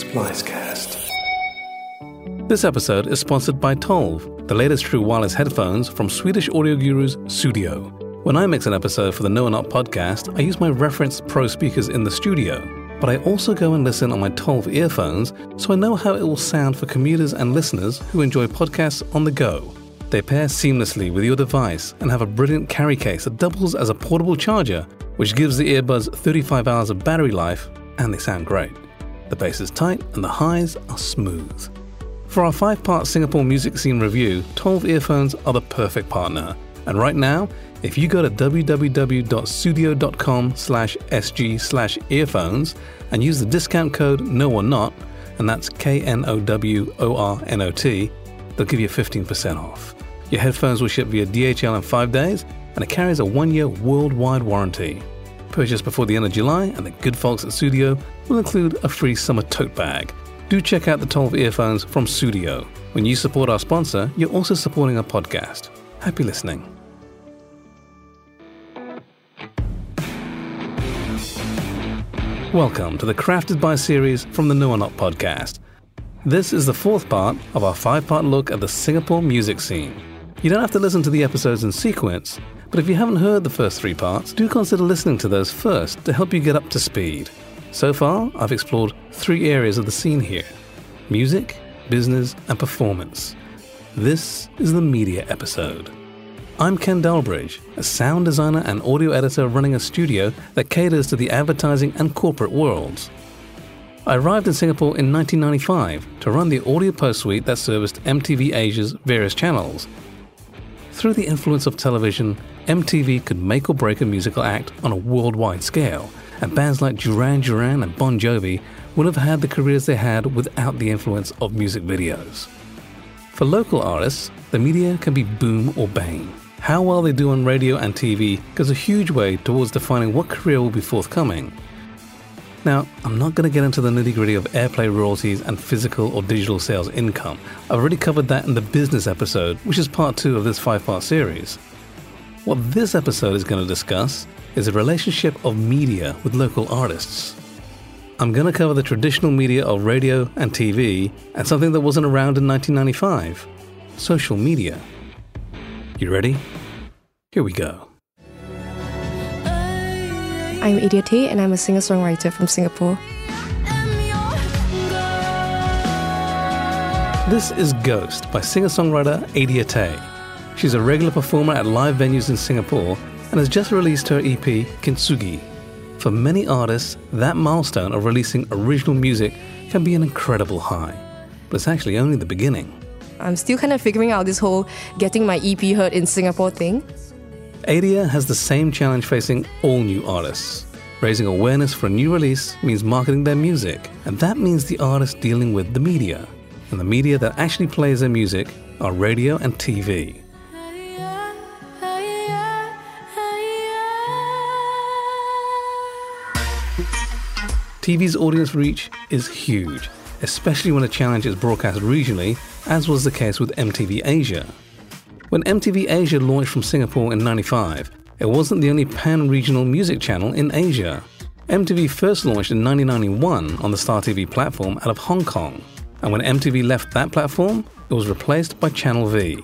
Splicecast. This episode is sponsored by Tolv, the latest true wireless headphones from Swedish audio gurus Sudio. When I mix an episode for the Know or Not podcast, I use my reference Pro speakers in the studio, but I also go and listen on my Tolv earphones so I know how it will sound for commuters and listeners who enjoy podcasts on the go. They pair seamlessly with your device and have a brilliant carry case that doubles as a portable charger, which gives the earbuds 35 hours of battery life, and they sound great. The bass is tight and the highs are smooth. For our five part Singapore music scene review, Tolv earphones are the perfect partner. And right now, if you go to www.sudio.com slash sg slash earphones and use the discount code no or not, and that's K-N-O-W-O-R-N-O-T, they'll give you 15% off. Your headphones will ship via DHL in five days, and it carries a one-year worldwide warranty. Purchase before the end of July, and the good folks at Sudio will include a free summer tote bag. Do check out the Tolv earphones from Sudio. When you support our sponsor, you're also supporting our podcast. Happy listening. Welcome to the Crafted by series from the Know or Not podcast. This is the fourth part of our five part look at the Singapore music scene. You don't have to listen to the episodes in sequence, but if you haven't heard the first three parts, do consider listening to those first to help you get up to speed. So far, I've explored three areas of the scene here music, business, and performance. This is the media episode. I'm Ken Delbridge, a sound designer and audio editor running a studio that caters to the advertising and corporate worlds. I arrived in Singapore in 1995 to run the audio post suite that serviced MTV Asia's various channels. Through the influence of television, MTV could make or break a musical act on a worldwide scale, and bands like Duran Duran and Bon Jovi would have had the careers they had without the influence of music videos. For local artists, the media can be boom or bane. How well they do on radio and TV goes a huge way towards defining what career will be forthcoming. Now, I'm not going to get into the nitty gritty of airplay royalties and physical or digital sales income. I've already covered that in the business episode, which is part two of this five part series. What this episode is going to discuss is the relationship of media with local artists. I'm going to cover the traditional media of radio and TV and something that wasn't around in 1995 social media. You ready? Here we go. I'm Adia Tay and I'm a singer songwriter from Singapore. This is Ghost by singer songwriter Adia Tay. She's a regular performer at live venues in Singapore and has just released her EP Kintsugi. For many artists, that milestone of releasing original music can be an incredible high, but it's actually only the beginning. I'm still kind of figuring out this whole getting my EP heard in Singapore thing. Adia has the same challenge facing all new artists. Raising awareness for a new release means marketing their music, and that means the artist dealing with the media. And the media that actually plays their music are radio and TV. TV's audience reach is huge, especially when a challenge is broadcast regionally, as was the case with MTV Asia. When MTV Asia launched from Singapore in 95, it wasn't the only pan regional music channel in Asia. MTV first launched in 1991 on the Star TV platform out of Hong Kong, and when MTV left that platform, it was replaced by Channel V.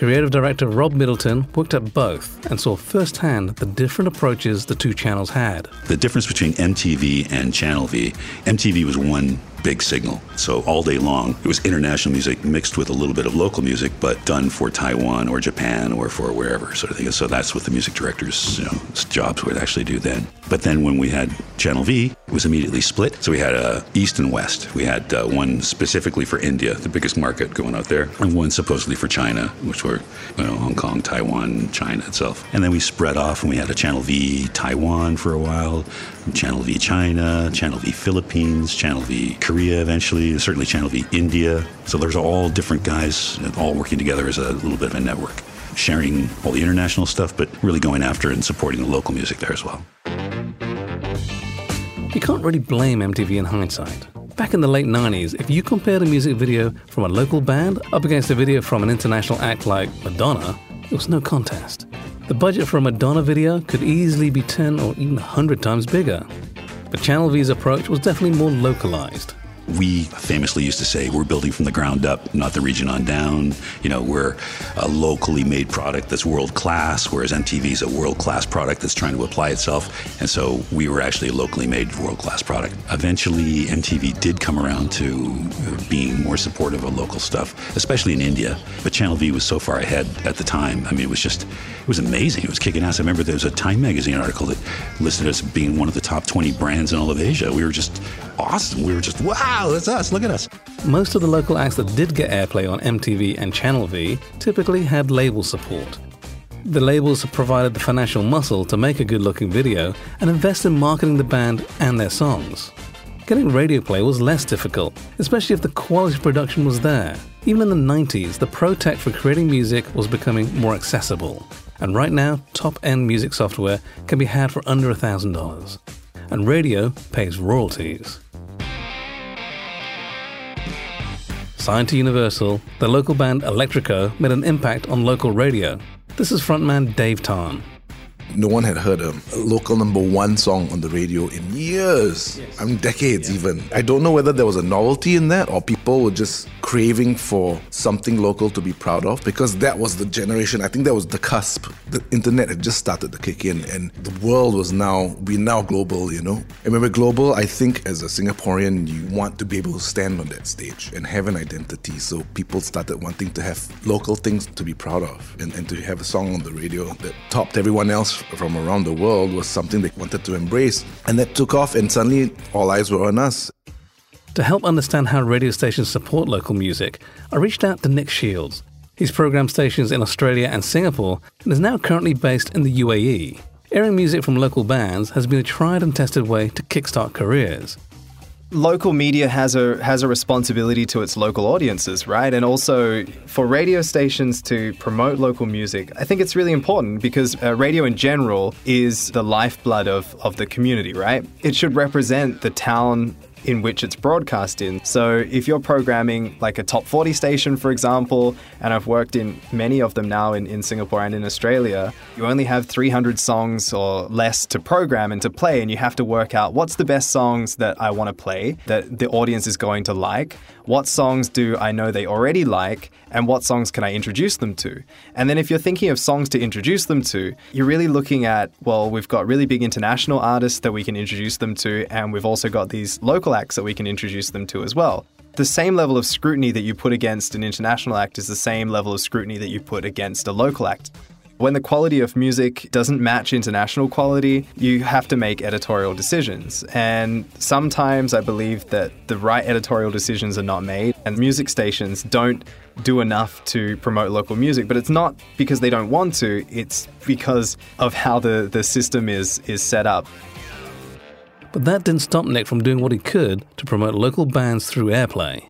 Creative director Rob Middleton worked at both and saw firsthand the different approaches the two channels had. The difference between MTV and Channel V, MTV was one big signal. So all day long, it was international music mixed with a little bit of local music, but done for Taiwan or Japan or for wherever sort of thing. So that's what the music director's you know, jobs would actually do then. But then when we had Channel V, it was immediately split. So we had uh, East and West. We had uh, one specifically for India, the biggest market going out there, and one supposedly for China, which were you know, Hong Kong, Taiwan, China itself. And then we spread off and we had a Channel V Taiwan for a while, Channel V China, Channel V Philippines, Channel V Korea eventually, certainly Channel V India. So there's all different guys all working together as a little bit of a network, sharing all the international stuff, but really going after and supporting the local music there as well. You can't really blame MTV in hindsight. Back in the late 90s, if you compared a music video from a local band up against a video from an international act like Madonna, it was no contest. The budget for a Madonna video could easily be 10 or even 100 times bigger. But Channel V's approach was definitely more localized. We famously used to say we're building from the ground up, not the region on down. You know, we're a locally made product that's world class, whereas MTV is a world class product that's trying to apply itself. And so we were actually a locally made world class product. Eventually, MTV did come around to being more supportive of local stuff, especially in India. But Channel V was so far ahead at the time. I mean, it was just, it was amazing. It was kicking ass. I remember there was a Time magazine article that listed us being one of the top 20 brands in all of Asia. We were just awesome. We were just, wow, that's us. Look at us. Most of the local acts that did get airplay on MTV and Channel V typically had label support. The labels provided the financial muscle to make a good looking video and invest in marketing the band and their songs. Getting radio play was less difficult, especially if the quality of production was there. Even in the 90s, the pro tech for creating music was becoming more accessible. And right now, top end music software can be had for under $1,000. And radio pays royalties. Signed to Universal, the local band Electrico made an impact on local radio. This is frontman Dave Tan no one had heard a, local number one song on the radio in years. Yes. I mean, decades yeah. even. I don't know whether there was a novelty in that or people were just craving for something local to be proud of because that was the generation. I think that was the cusp. The internet had just started to kick in and the world was now, we now global, you know. And when we're global, I think as a Singaporean, you want to be able to stand on that stage and have an identity. So people started wanting to have local things to be proud of and, and to have a song on the radio that topped everyone else from around the world was something they wanted to embrace. And that took off, and suddenly all eyes were on us. To help understand how radio stations support local music, I reached out to Nick Shields. He's programmed stations in Australia and Singapore and is now currently based in the UAE. Airing music from local bands has been a tried and tested way to kickstart careers local media has a has a responsibility to its local audiences, right? And also for radio stations to promote local music, I think it's really important because uh, radio in general is the lifeblood of of the community, right? It should represent the town in which it's broadcast in. So if you're programming like a top 40 station, for example, and I've worked in many of them now in, in Singapore and in Australia, you only have 300 songs or less to program and to play, and you have to work out what's the best songs that I want to play that the audience is going to like, what songs do I know they already like, and what songs can I introduce them to? And then if you're thinking of songs to introduce them to, you're really looking at, well, we've got really big international artists that we can introduce them to, and we've also got these local acts that we can introduce them to as well. The same level of scrutiny that you put against an international act is the same level of scrutiny that you put against a local act. When the quality of music doesn't match international quality, you have to make editorial decisions. And sometimes I believe that the right editorial decisions are not made, and music stations don't do enough to promote local music. But it's not because they don't want to, it's because of how the, the system is, is set up. But that didn't stop Nick from doing what he could to promote local bands through airplay.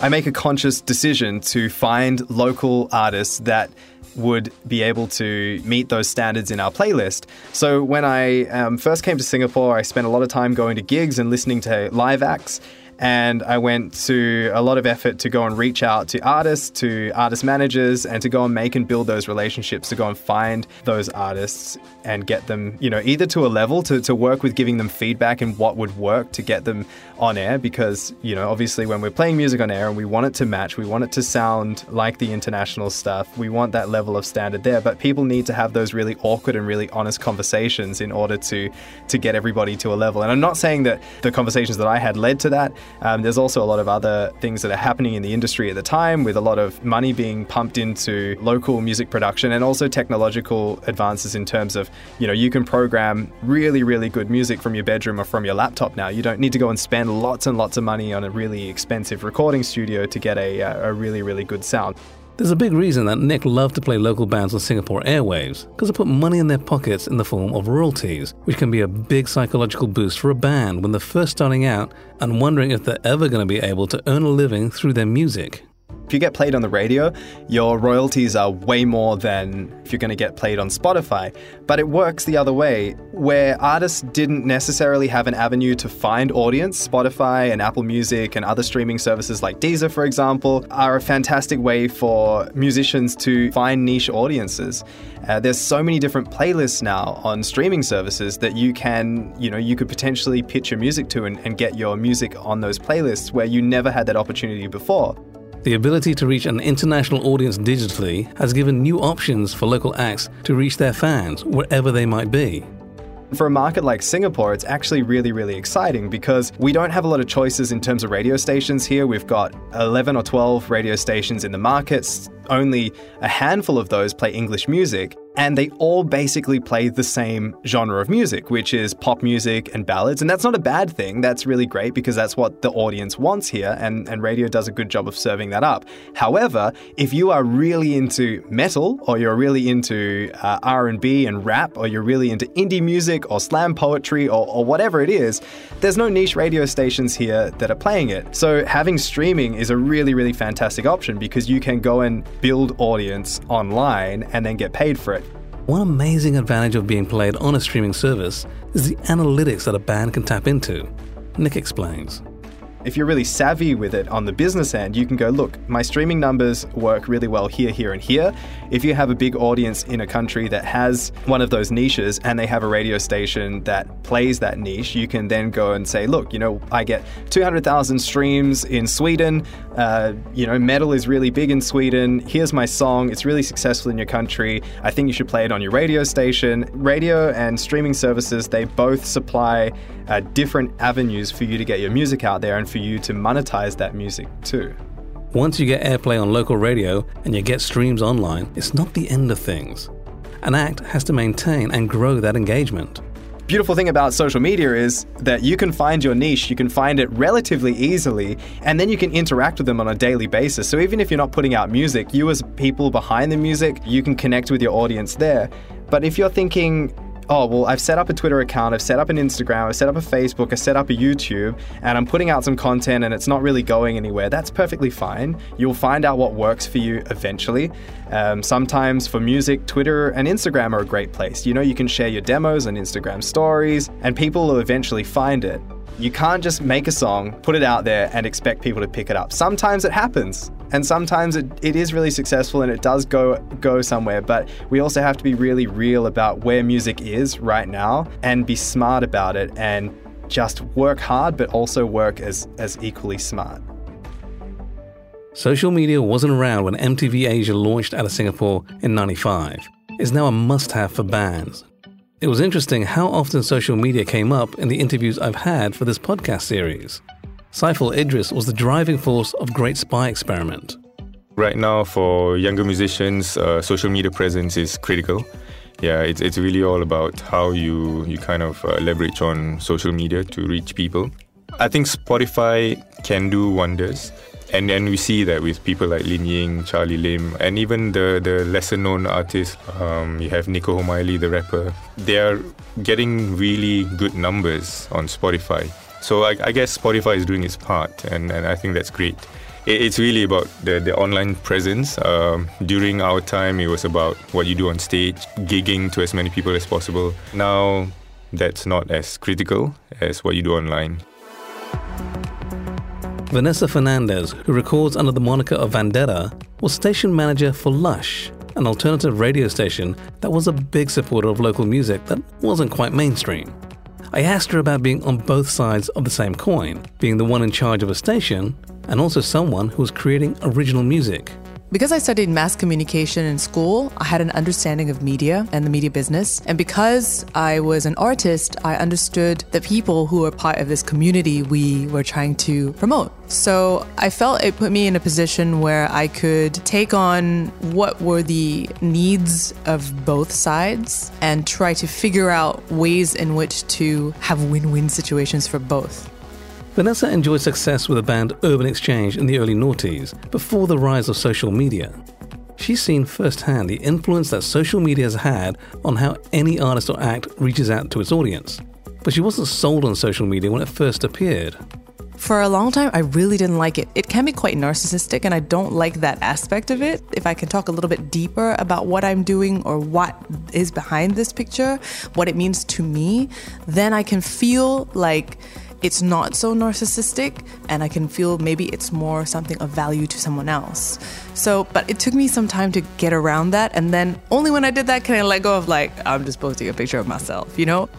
I make a conscious decision to find local artists that would be able to meet those standards in our playlist. So when I um, first came to Singapore, I spent a lot of time going to gigs and listening to live acts and I went to a lot of effort to go and reach out to artists, to artist managers, and to go and make and build those relationships, to go and find those artists and get them, you know, either to a level to, to work with giving them feedback and what would work to get them on air. Because, you know, obviously when we're playing music on air and we want it to match, we want it to sound like the international stuff, we want that level of standard there. But people need to have those really awkward and really honest conversations in order to to get everybody to a level. And I'm not saying that the conversations that I had led to that. Um, there's also a lot of other things that are happening in the industry at the time with a lot of money being pumped into local music production and also technological advances in terms of, you know, you can program really, really good music from your bedroom or from your laptop now. You don't need to go and spend lots and lots of money on a really expensive recording studio to get a, uh, a really, really good sound. There's a big reason that Nick loved to play local bands on Singapore airwaves, because they put money in their pockets in the form of royalties, which can be a big psychological boost for a band when they're first starting out and wondering if they're ever going to be able to earn a living through their music. If you get played on the radio, your royalties are way more than if you're going to get played on Spotify. But it works the other way, where artists didn't necessarily have an avenue to find audience. Spotify and Apple Music and other streaming services like Deezer, for example, are a fantastic way for musicians to find niche audiences. Uh, there's so many different playlists now on streaming services that you can, you know, you could potentially pitch your music to and, and get your music on those playlists where you never had that opportunity before. The ability to reach an international audience digitally has given new options for local acts to reach their fans wherever they might be. For a market like Singapore, it's actually really, really exciting because we don't have a lot of choices in terms of radio stations here. We've got 11 or 12 radio stations in the markets. Only a handful of those play English music and they all basically play the same genre of music, which is pop music and ballads. And that's not a bad thing. That's really great because that's what the audience wants here, and, and radio does a good job of serving that up. However, if you are really into metal, or you're really into uh, R&B and rap, or you're really into indie music or slam poetry or, or whatever it is, there's no niche radio stations here that are playing it. So having streaming is a really, really fantastic option because you can go and build audience online and then get paid for it. One amazing advantage of being played on a streaming service is the analytics that a band can tap into. Nick explains. If you're really savvy with it on the business end, you can go, look, my streaming numbers work really well here, here, and here. If you have a big audience in a country that has one of those niches and they have a radio station that plays that niche, you can then go and say, look, you know, I get 200,000 streams in Sweden. Uh, you know, metal is really big in Sweden. Here's my song. It's really successful in your country. I think you should play it on your radio station. Radio and streaming services, they both supply uh, different avenues for you to get your music out there and for you to monetize that music too. Once you get airplay on local radio and you get streams online, it's not the end of things. An act has to maintain and grow that engagement. Beautiful thing about social media is that you can find your niche, you can find it relatively easily, and then you can interact with them on a daily basis. So even if you're not putting out music, you as people behind the music, you can connect with your audience there. But if you're thinking, oh, well, I've set up a Twitter account, I've set up an Instagram, I've set up a Facebook, I've set up a YouTube, and I'm putting out some content and it's not really going anywhere, that's perfectly fine. You'll find out what works for you eventually. Um, sometimes for music, Twitter and Instagram are a great place. You know, you can share your demos on Instagram stories, and people will eventually find it. You can't just make a song, put it out there, and expect people to pick it up. Sometimes it happens, and sometimes it, it is really successful and it does go go somewhere. But we also have to be really real about where music is right now and be smart about it and just work hard, but also work as as equally smart. Social media wasn't around when MTV Asia launched out of Singapore in 95. It's now a must have for bands, it was interesting how often social media came up in the interviews I've had for this podcast series. Saiful Idris was the driving force of Great Spy Experiment. Right now, for younger musicians, uh, social media presence is critical. Yeah, it's, it's really all about how you, you kind of uh, leverage on social media to reach people. I think Spotify can do wonders and then we see that with people like Linying, Charlie Lim, and even the, the lesser known artists, um, you have Nico Homaili, the rapper, they are getting really good numbers on Spotify. So I, I guess Spotify is doing its part, and, and I think that's great. It, it's really about the, the online presence. Um, during our time, it was about what you do on stage, gigging to as many people as possible. Now, that's not as critical as what you do online. Vanessa Fernandez, who records under the moniker of Vandetta, was station manager for Lush, an alternative radio station that was a big supporter of local music that wasn't quite mainstream. I asked her about being on both sides of the same coin, being the one in charge of a station and also someone who was creating original music because I studied mass communication in school, I had an understanding of media and the media business. And because I was an artist, I understood the people who were part of this community we were trying to promote. So I felt it put me in a position where I could take on what were the needs of both sides and try to figure out ways in which to have win win situations for both. Vanessa enjoyed success with the band Urban Xchange in the early noughties, before the rise of social media. She's seen firsthand the influence that social media has had on how any artist or act reaches out to its audience. But she wasn't sold on social media when it first appeared. For a long time, I really didn't like it. It can be quite narcissistic, and I don't like that aspect of it. If I can talk a little bit deeper about what I'm doing or what is behind this picture, what it means to me, then I can feel like it's not so narcissistic and I can feel maybe it's more something of value to someone else. So, but it took me some time to get around that. And then only when I did that can I let go of like, I'm just posting a picture of myself, you know?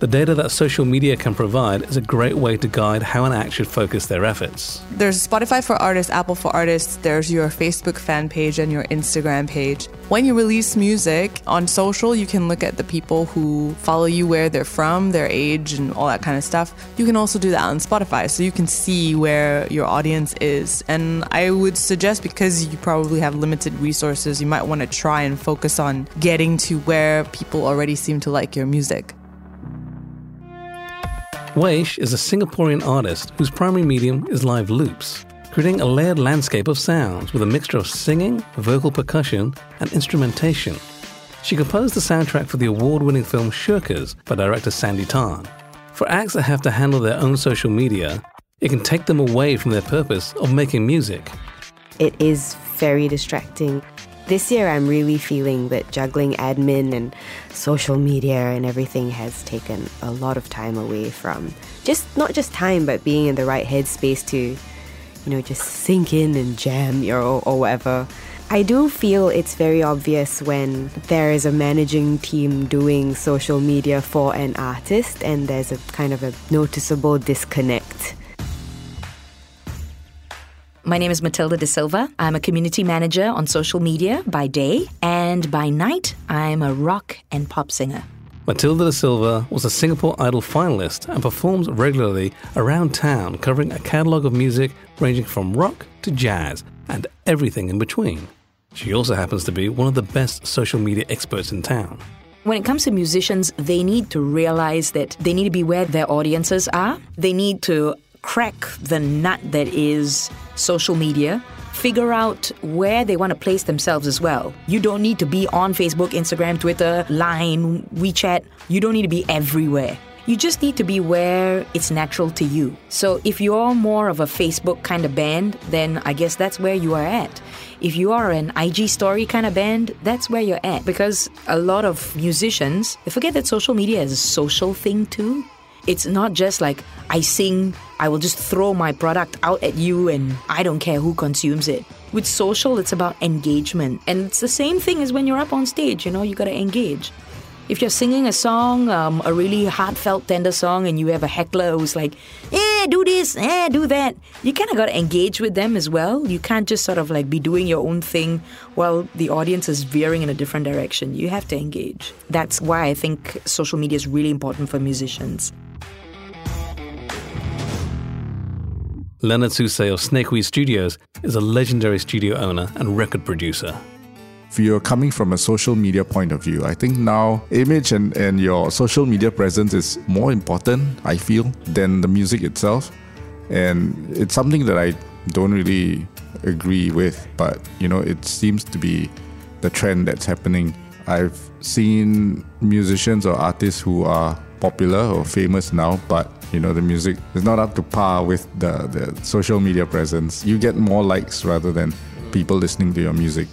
The data that social media can provide is a great way to guide how an act should focus their efforts. There's Spotify for artists, Apple for artists, there's your Facebook fan page and your Instagram page. When you release music on social, you can look at the people who follow you, where they're from, their age, and all that kind of stuff. You can also do that on Spotify so you can see where your audience is. And I would suggest because you probably have limited resources, you might want to try and focus on getting to where people already seem to like your music. Waish is a Singaporean artist whose primary medium is live loops, creating a layered landscape of sounds with a mixture of singing, vocal percussion, and instrumentation. She composed the soundtrack for the award winning film Shirkers by director Sandi Tan. For acts that have to handle their own social media, it can take them away from their purpose of making music. It is very distracting. This year, I'm really feeling that juggling admin and social media and everything has taken a lot of time away from just not just time, but being in the right headspace to, you know, just sink in and jam or, or whatever. I do feel it's very obvious when there is a managing team doing social media for an artist and there's a kind of a noticeable disconnect. My name is Matilda D'Silva. I'm a community manager on social media by day, and by night, I'm a rock and pop singer. Matilda D'Silva was a Singapore Idol finalist and performs regularly around town, covering a catalogue of music ranging from rock to jazz and everything in between. She also happens to be one of the best social media experts in town. When it comes to musicians, they need to realize that they need to be where their audiences are. They need to crack the nut that is social media, figure out where they want to place themselves as well. You don't need to be on Facebook, Instagram, Twitter, Line, WeChat. You don't need to be everywhere. You just need to be where it's natural to you. So if you're more of a Facebook kind of band, then I guess that's where you are at. If you are an IG story kind of band, that's where you're at. Because a lot of musicians, they forget that social media is a social thing too. It's not just like I sing, I will just throw my product out at you and I don't care who consumes it. With social, it's about engagement. And it's the same thing as when you're up on stage, you know, you gotta engage. If you're singing a song, um, a really heartfelt, tender song, and you have a heckler who's like, eh, do this, eh, do that, you kind of got to engage with them as well. You can't just sort of like be doing your own thing while the audience is veering in a different direction. You have to engage. That's why I think social media is really important for musicians. Leonard Soosay of Snakeweed Studios is a legendary studio owner and record producer. You're coming from a social media point of view, I think now image and, and your social media presence is more important, I feel, than the music itself. And it's something that I don't really agree with, but you know, it seems to be the trend that's happening. I've seen musicians or artists who are popular or famous now, but you know the music is not up to par with the, the social media presence. You get more likes rather than people listening to your music.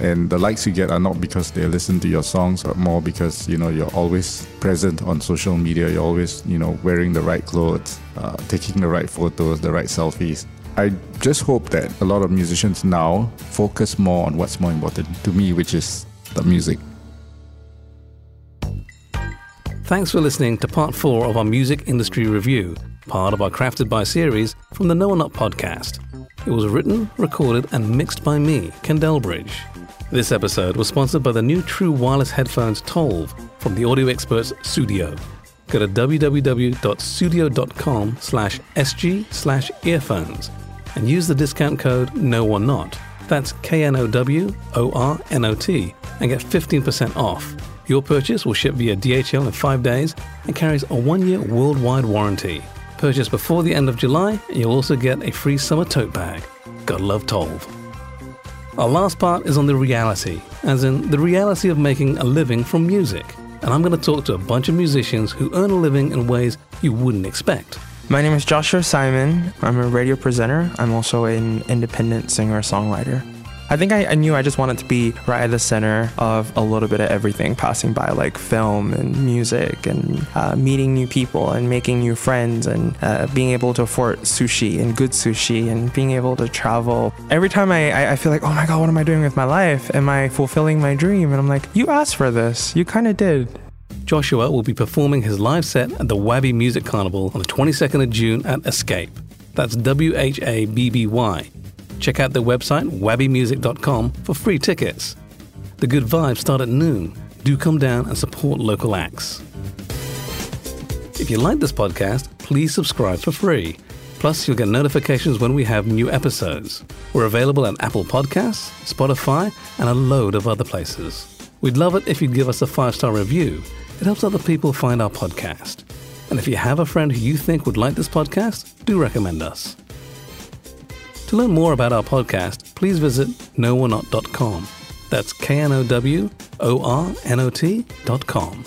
And the likes you get are not because they listen to your songs, but more because you know you're always present on social media. You're always you know wearing the right clothes, uh, taking the right photos, the right selfies. I just hope that a lot of musicians now focus more on what's more important to me, which is the music. Thanks for listening to part four of our music industry review, part of our Crafted by series from the No Not podcast. It was written, recorded, and mixed by me, Ken Delbridge. This episode was sponsored by the new True Wireless Headphones Tolv from the audio experts Sudio. Go to www.sudio.com slash sg slash earphones and use the discount code NO1NOT. That's K-N-O-W-O-R-N-O-T and get 15% off. Your purchase will ship via DHL in five days and carries a one-year worldwide warranty. Purchase before the end of July and you'll also get a free summer tote bag. Gotta love Tolv. Our last part is on the reality, as in the reality of making a living from music. And I'm going to talk to a bunch of musicians who earn a living in ways you wouldn't expect. My name is Joshua Simon. I'm a radio presenter. I'm also an independent singer songwriter. I think I, I, knew I just wanted to be right at the center of a little bit of everything, passing by like film and music and uh, meeting new people and making new friends and uh, being able to afford sushi and good sushi and being able to travel. Every time I, I feel like, oh my God, what am I doing with my life? Am I fulfilling my dream? And I'm like, you asked for this. You kind of did. Joshua will be performing his live set at the Whabby Music Carnival on the 22nd of June at Escape. That's W H A B B Y. Check out their website, whabbymusic.com, for free tickets. The good vibes start at noon. Do come down and support local acts. If you like this podcast, please subscribe for free. Plus, you'll get notifications when we have new episodes. We're available at Apple Podcasts, Spotify, and a load of other places. We'd love it if you'd give us a five star review it helps other people find our podcast. And if you have a friend who you think would like this podcast, do recommend us. To learn more about our podcast, please visit knowornot.com. That's K N O W O R N O T.com.